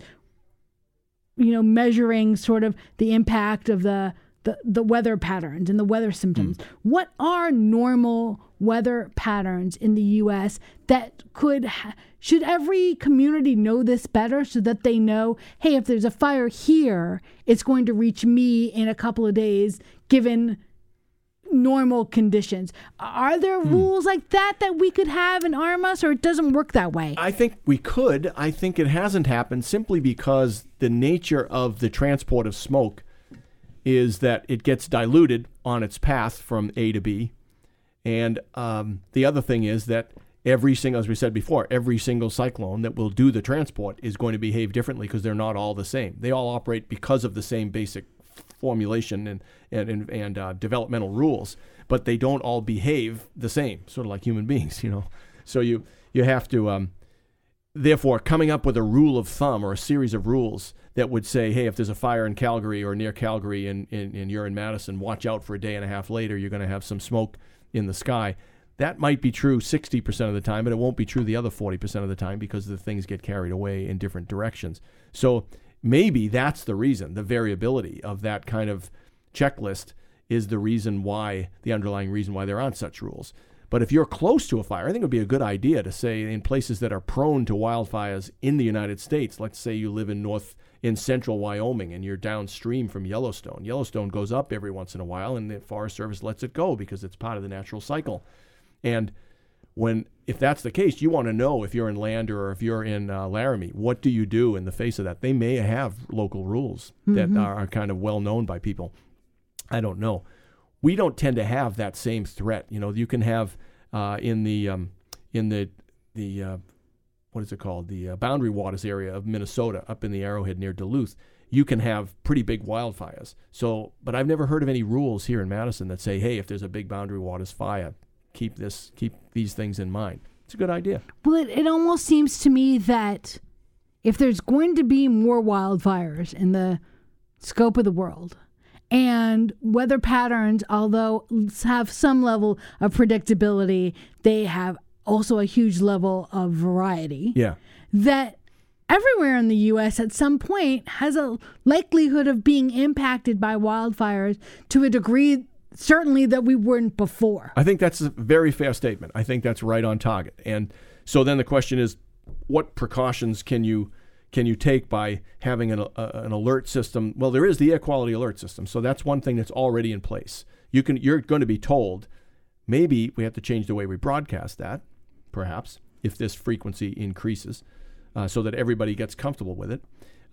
you know measuring sort of the impact of the the, the weather patterns and the weather symptoms. Hmm. What are normal weather patterns in the us that could ha- should every community know this better so that they know hey if there's a fire here it's going to reach me in a couple of days given normal conditions. Are there rules like that that we could have and arm us, or it doesn't work that way? I think we could. I think it hasn't happened simply because the nature of the transport of smoke is that it gets diluted on its path from A to B. And um, the other thing is that every single, as we said before, every single cyclone that will do the transport is going to behave differently because they're not all the same. They all operate because of the same basic formulation and and and, and uh, developmental rules, but they don't all behave the same, sort of like human beings, you know. So you you have to. Um, therefore, coming up with a rule of thumb or a series of rules that would say, hey, if there's a fire in Calgary or near Calgary and, and, and you're in Madison, watch out for a day and a half later, you're going to have some smoke in the sky. That might be true 60% of the time, but it won't be true the other 40% of the time because the things get carried away in different directions. So maybe that's the reason, the variability of that kind of checklist is the reason why, the underlying reason why there aren't such rules. But if you're close to a fire, I think it would be a good idea to say in places that are prone to wildfires in the United States, let's say you live in north in central Wyoming and you're downstream from Yellowstone. Yellowstone goes up every once in a while and the Forest Service lets it go because it's part of the natural cycle. And when if that's the case, you want to know if you're in Lander or if you're in uh, Laramie, what do you do in the face of that? They may have local rules that are, are kind of well known by people. I don't know. We don't tend to have that same threat. You know, you can have uh, in the um, in the the uh, what is it called? The uh, Boundary Waters area of Minnesota, up in the Arrowhead near Duluth. You can have pretty big wildfires. So, but I've never heard of any rules here in Madison that say, "Hey, if there's a big Boundary Waters fire, keep this, keep these things in mind." It's a good idea. Well, it, it almost seems to me that if there's going to be more wildfires in the scope of the world, and weather patterns, although have some level of predictability, they have also a huge level of variety. Yeah. That everywhere in the U.S. at some point has a likelihood of being impacted by wildfires to a degree, certainly that we weren't before. I think that's a very fair statement. I think that's right on target. And so then the question is, what precautions can you can you take by having an, an alert system? Well, there is the air quality alert system, so that's one thing that's already in place. You can you're going to be told. Maybe we have to change the way we broadcast that, perhaps if this frequency increases, uh, so that everybody gets comfortable with it.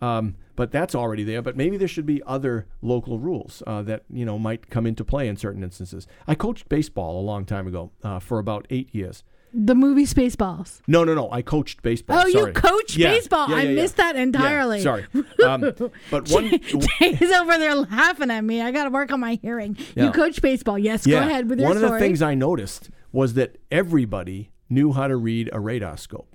Um, but that's already there. But maybe there should be other local rules uh, that you know might come into play in certain instances. I coached baseball a long time ago uh, for about eight years. The movie Spaceballs. No, no, no. I coached baseball. Oh, you Sorry. coached Yeah, baseball. yeah, I yeah, yeah. missed that Yeah, entirely. sorry. Um, but one. Jay's over there laughing at me. I got to work on my hearing. You coach baseball. Yes, go ahead with your one story. of the things I noticed was that everybody knew how to read a radar scope.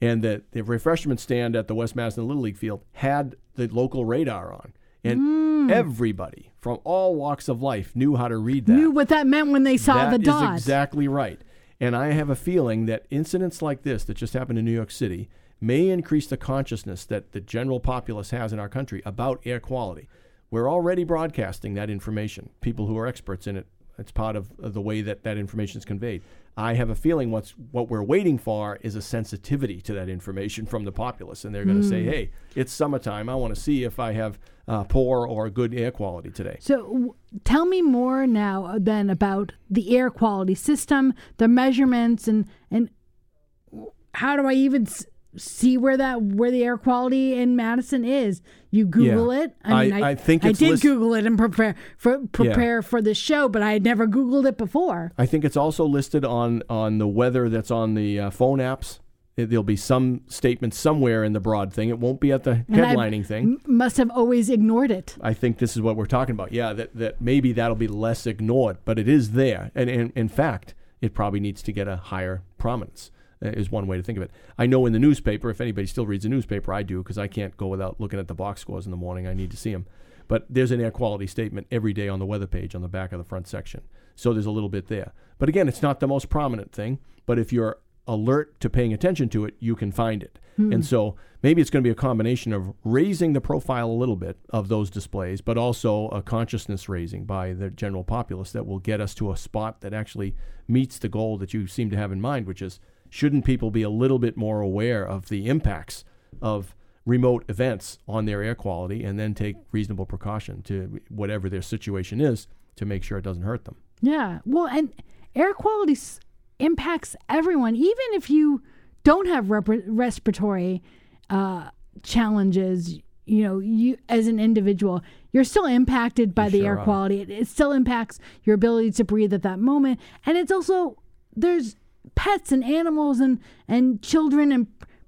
And that the refreshment stand at the West Madison Little League field had the local radar on. And Mm. everybody from all walks of life knew how to read that. Knew what that meant when they saw That the is dot. exactly right. And I have a feeling that incidents like this that just happened in New York City may increase the consciousness that the general populace has in our country about air quality. We're already broadcasting that information. People who are experts in it, it's part of of the way that that information is conveyed. I have a feeling what's what we're waiting for is a sensitivity to that information from the populace, and they're going to say, Hmm. "Hey, it's summertime. I want to see if I have uh, poor or good air quality today." So w- tell me more now uh, then about the air quality system, the measurements, and and how do I even s- see where that where the air quality in Madison is? You Google Yeah. it. I mean, I- I think I did list- Google it and prepare for prepare for this show, but I had never Googled it before. I think it's also listed on on the weather that's on the uh, phone apps. It- There'll be some statement somewhere in the broad thing. It won't be at the headlining thing. m- must have always ignored it. I think this is what we're talking about. Yeah, that, that maybe that'll be less ignored, but it is there. And, and in fact, it probably needs to get a higher prominence, Uh, is one way to think of it. I know in the newspaper, if anybody still reads the newspaper, I do, because I can't go without looking at the box scores in the morning. I need to see them. But there's an air quality statement every day on the weather page on the back of the front section. So there's a little bit there. But again, it's not the most prominent thing. But if you're alert to paying attention to it, you can find it. Hmm. And so maybe it's going to be a combination of raising the profile a little bit of those displays, but also a consciousness raising by the general populace that will get us to a spot that actually meets the goal that you seem to have in mind, which is shouldn't people be a little bit more aware of the impacts of remote events on their air quality and then take reasonable precaution to whatever their situation is to make sure it doesn't hurt them? Yeah. Well, and air quality s- impacts everyone, even if you don't have rep- respiratory uh, challenges. You know, you as an individual, you're still impacted by You the sure air are. quality. It, it still impacts your ability to breathe at that moment, and it's also there's pets and animals and and children and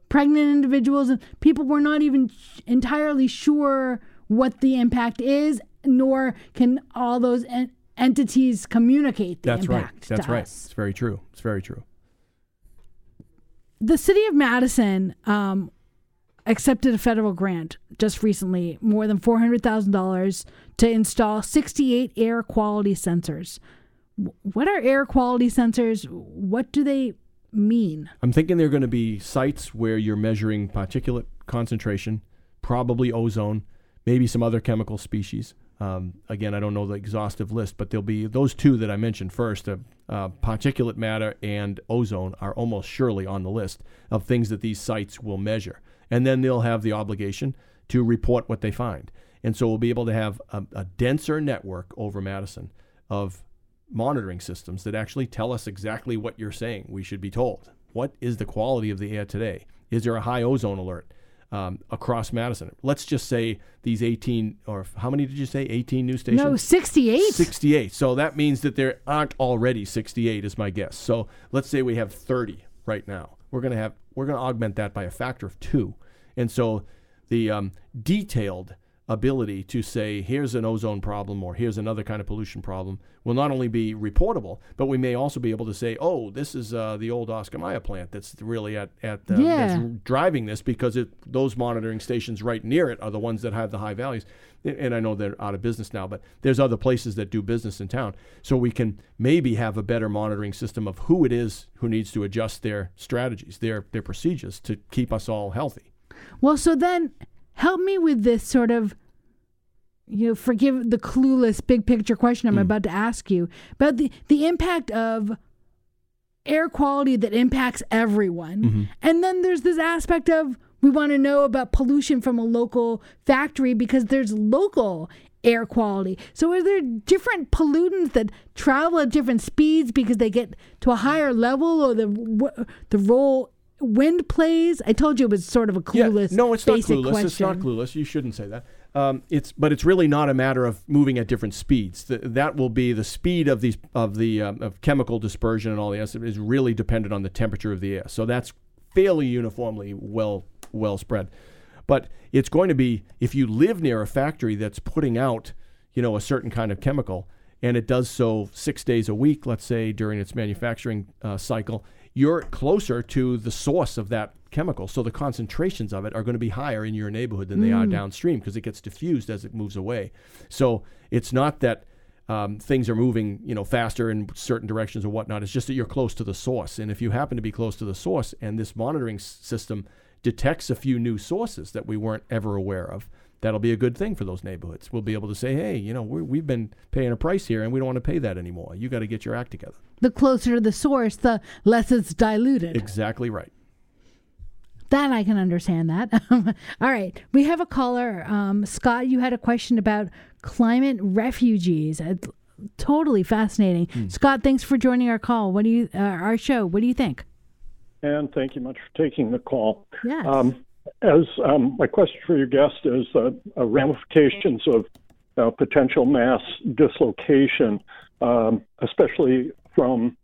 pregnant individuals and people we're not even entirely sure what the impact is, nor can all those en- entities communicate the That's right. That's right. us. It's very true. It's very true. The city of Madison um, accepted a federal grant just recently, more than four hundred thousand dollars, to install sixty-eight air quality sensors. What are air quality sensors? What do they mean? I'm thinking they're going to be sites where you're measuring particulate concentration, probably ozone, maybe some other chemical species. Um, again, I don't know the exhaustive list, but there'll be those two that I mentioned first. Uh, uh, particulate matter and ozone are almost surely on the list of things that these sites will measure. And then they'll have the obligation to report what they find. And so we'll be able to have a, a denser network over Madison of monitoring systems that actually tell us exactly what you're saying we should be told. What is the quality of the air today? Is there a high ozone alert um, across Madison? Let's just say these 18, or how many did you say? 18 new stations? No, sixty-eight. 68. So that means that there aren't already 68 is my guess. So let's say we have 30 right now. We're going to have we're going to augment that by a factor of 2. And so the um, detailed ability to say here's an ozone problem or here's another kind of pollution problem will not only be reportable, but we may also be able to say, oh, this is uh, the old Oscar Mayer plant that's really at at uh, Yeah. that's driving this because it, those monitoring stations right near it are the ones that have the high values. And I know they're out of business now, but there's other places that do business in town. So we can maybe have a better monitoring system of who it is who needs to adjust their strategies, their their procedures to keep us all healthy. Well, so then help me with this sort of, you know, forgive the clueless big picture question I'm mm. about to ask you about the, the impact of air quality that impacts everyone. Mm-hmm. And then there's this aspect of we want to know about pollution from a local factory because there's local air quality. So are there different pollutants that travel at different speeds because they get to a higher level or the the role wind plays? I told you it was sort of a clueless no, it's not clueless. question. It's not clueless. You shouldn't say that. Um, it's but it's really not a matter of moving at different speeds. Th that will be the speed of these of the um, of chemical dispersion and all the rest is really dependent on the temperature of the air. So that's fairly uniformly well well spread. But it's going to be if you live near a factory that's putting out, you know, a certain kind of chemical, and it does so six days a week, let's say during its manufacturing uh, cycle, you're closer to the source of that chemical. So the concentrations of it are going to be higher in your neighborhood than they are downstream because it gets diffused as it moves away. So it's not that um, things are moving, you know, faster in certain directions or whatnot. It's just that you're close to the source. And if you happen to be close to the source and this monitoring s- system detects a few new sources that we weren't ever aware of, that'll be a good thing for those neighborhoods. We'll be able to say, hey, you know, we we've been paying a price here and we don't want to pay that anymore. You got to get your act together. The closer to the source, the less it's diluted. Exactly right. That I can understand that. All right. We have a caller. Um, Scott, you had a question about climate refugees. It's totally fascinating. Hmm. Scott, thanks for joining our call. What do you, uh, our show? What do you think? And thank you much for taking the call. Yes. Um, as um, my question for your guest is uh, uh, ramifications of uh, potential mass dislocation, um, especially from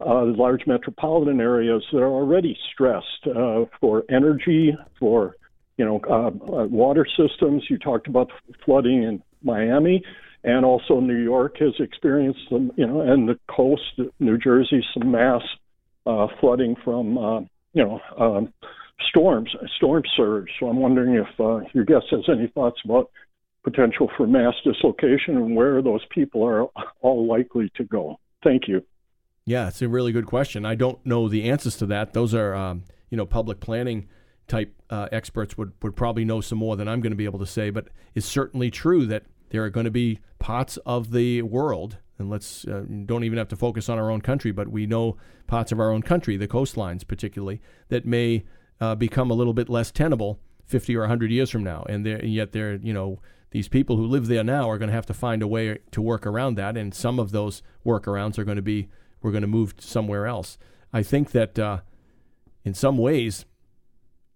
uh, large metropolitan areas that are already stressed uh, for energy, for you know uh, water systems. You talked about flooding in Miami, and also New York has experienced some, you know, and the coast, New Jersey, some mass flooding from you know um, storms, storm surge. So I'm wondering if uh, your guest has any thoughts about potential for mass dislocation and where those people are all likely to go. Thank you. Yeah, it's a really good question. I don't know the answers to that. Those are, um, you know, public planning type uh, experts would, would probably know some more than I'm going to be able to say. But it's certainly true that there are going to be parts of the world, and let's uh, don't even have to focus on our own country, but we know parts of our own country, the coastlines particularly, that may uh, become a little bit less tenable 50 or 100 years from now. And, and yet they're, you know, these people who live there now are going to have to find a way to work around that. And some of those workarounds are going to be we're going to move somewhere else. I think that uh, in some ways,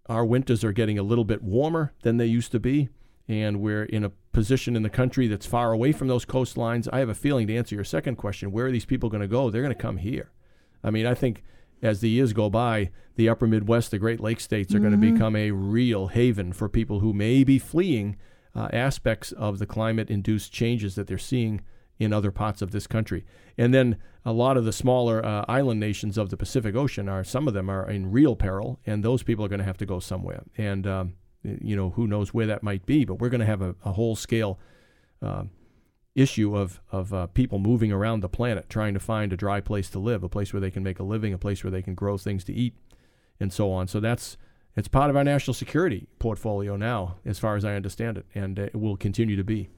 our winters are getting a little bit warmer than they used to be, and we're in a position in the country that's far away from those coastlines. I have a feeling to answer your second question where are these people going to go? They're going to come here. I mean, I think as the years go by, the upper Midwest, the Great Lakes states are going to become a real haven for people who may be fleeing uh, aspects of the climate induced changes that they're seeing in other parts of this country. And then a lot of the smaller uh, island nations of the Pacific Ocean are, some of them are in real peril, and those people are going to have to go somewhere. And, um, you know, who knows where that might be, but we're going to have a, a whole scale uh, issue of, of uh, people moving around the planet trying to find a dry place to live, a place where they can make a living, a place where they can grow things to eat, and so on. So that's it's part of our national security portfolio now, as far as I understand it, and it will continue to be.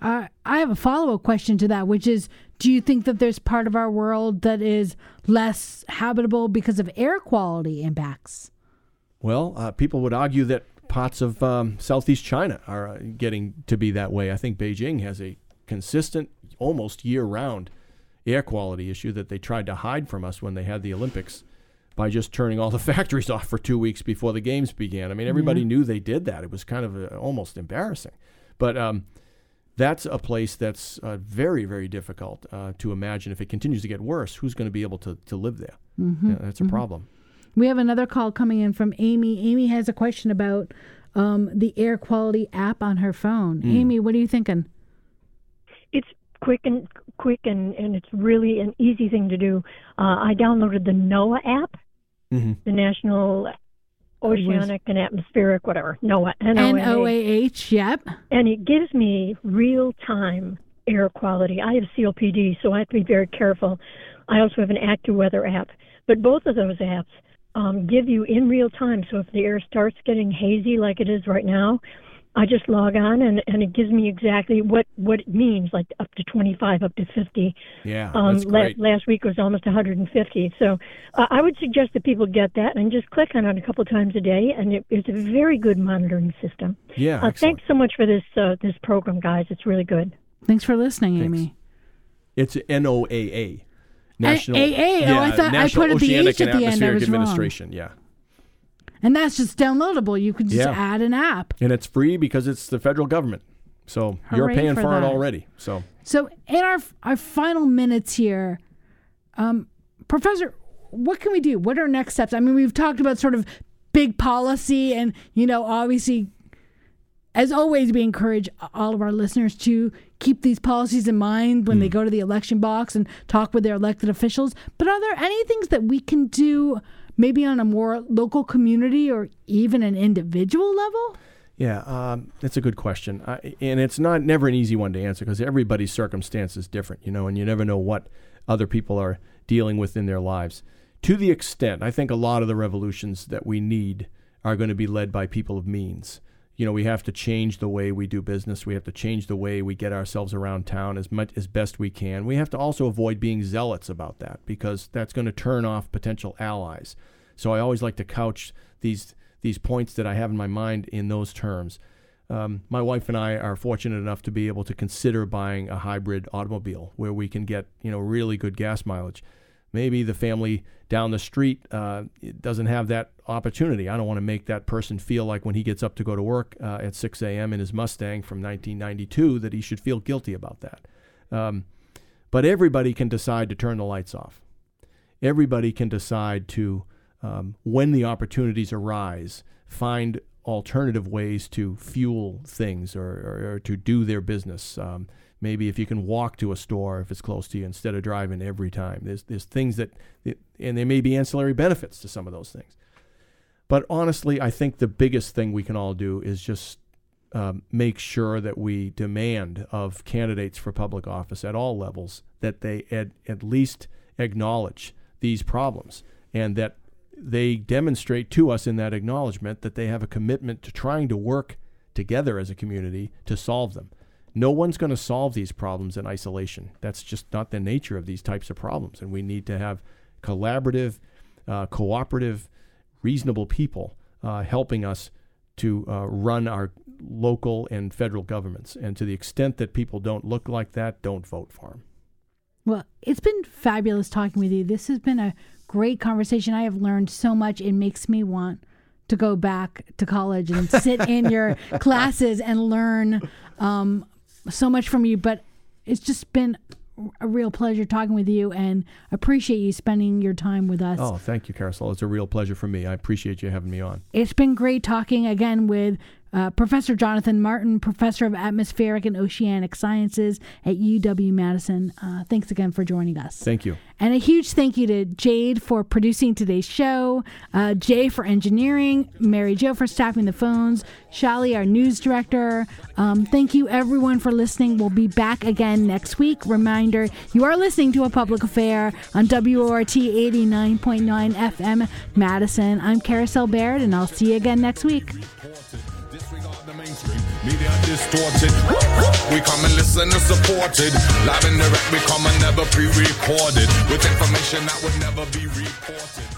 Uh, I have a follow up question to that, which is Do you think that there's part of our world that is less habitable because of air quality impacts? Well, uh, people would argue that parts of um, southeast China are uh, getting to be that way. I think Beijing has a consistent, almost year round air quality issue that they tried to hide from us when they had the Olympics by just turning all the factories off for two weeks before the games began. I mean, everybody knew they did that. It was kind of uh almost embarrassing. But um, that's a place that's uh, very, very difficult uh, to imagine. If it continues to get worse, who's going to be able to, to live there? Yeah, that's a problem. We have another call coming in from Amy. Amy has a question about um, the air quality app on her phone. Amy, what are you thinking? It's quick and quick and and it's really an easy thing to do. Uh, I downloaded the NOAA app, hmm the National Oceanic and Atmospheric, whatever NOAA, N NOAA, O A H, yep. and it gives me real time air quality. I have COPD, so I have to be very careful. I also have an AccuWeather app, but both of those apps um, give you in real time. So if the air starts getting hazy like it is right now, I just log on and, and it gives me exactly what, what it means, like up to 25, up to 50. Yeah, Um, that's la- great. last week was almost 150. So uh, I would suggest that people get that and just click on it a couple times a day, and it, it's a very good monitoring system. Yeah, Uh, thanks so much for this uh, this program, guys. It's really good. Thanks for listening, Thanks. Amy. It's NOAA. National, AA? Oh, I thought I National put the Oceanic H at and the end. Atmospheric was wrong. Administration. Yeah, And that's just downloadable. You can just Yeah. add an app. and it's free because it's the federal government. So you're paying for for, it already. So So, in our our final minutes here, um, Professor, what can we do? What are next steps? I mean, we've talked about sort of big policy, and you know, obviously, as always, we encourage all of our listeners to keep these policies in mind when Hmm. they go to the election box and talk with their elected officials. But are there any things that we can do maybe on a more local community or even an individual level? Yeah, um, that's a good question, I, and it's not never an easy one to answer because everybody's circumstance is different, you know, and you never know what other people are dealing with in their lives. To the extent, I think a lot of the revolutions that we need are going to be led by people of means. You know, we have to change the way we do business. We have to change the way we get ourselves around town as much as best we can. We have to also avoid being zealots about that because that's going to turn off potential allies. So I always like to couch these these points that I have in my mind in those terms. Um, my wife and I are fortunate enough to be able to consider buying a hybrid automobile where we can get you know really good gas mileage. Maybe the family down the street uh, doesn't have that opportunity. I don't want to make that person feel like when he gets up to go to work uh, at 6 a.m. in his Mustang from 1992 that he should feel guilty about that. Um, but everybody can decide to turn the lights off. Everybody can decide to um, when the opportunities arise, find alternative ways to fuel things or, or, or to do their business. Um, maybe if you can walk to a store if it's close to you instead of driving every time. There's, there's things that, and there may be ancillary benefits to some of those things. But honestly, I think the biggest thing we can all do is just um, make sure that we demand of candidates for public office at all levels that they at, at least acknowledge these problems and that they demonstrate to us in that acknowledgement that they have a commitment to trying to work together as a community to solve them. No one's going to solve these problems in isolation. That's just not the nature of these types of problems. And we need to have collaborative, uh, cooperative, reasonable people uh, helping us to uh, run our local and federal governments. And to the extent that people don't look like that, don't vote for them. Well, it's been fabulous talking with you. This has been a great conversation. I have learned so much. It makes me want to go back to college and sit in your classes and learn um, so much from you. But it's just been a real pleasure talking with you and appreciate you spending your time with us. Oh, thank you, Carousel. It's a real pleasure for me. I appreciate you having me on. It's been great talking again with uh, Professor Jonathan Martin, Professor of Atmospheric and Oceanic Sciences at UW Madison. Uh, thanks again for joining us. Thank you. And a huge thank you to Jade for producing today's show, uh, Jay for engineering, Mary Jo for staffing the phones, Shali, our news director. Um, thank you, everyone, for listening. We'll be back again next week. Reminder you are listening to a Public Affair on WORT 89.9 FM Madison. I'm Carousel Bayrd, and I'll see you again next week. Media distorted. We come and listen and supported. Live and direct, we come and never pre-recorded. With information that would never be reported.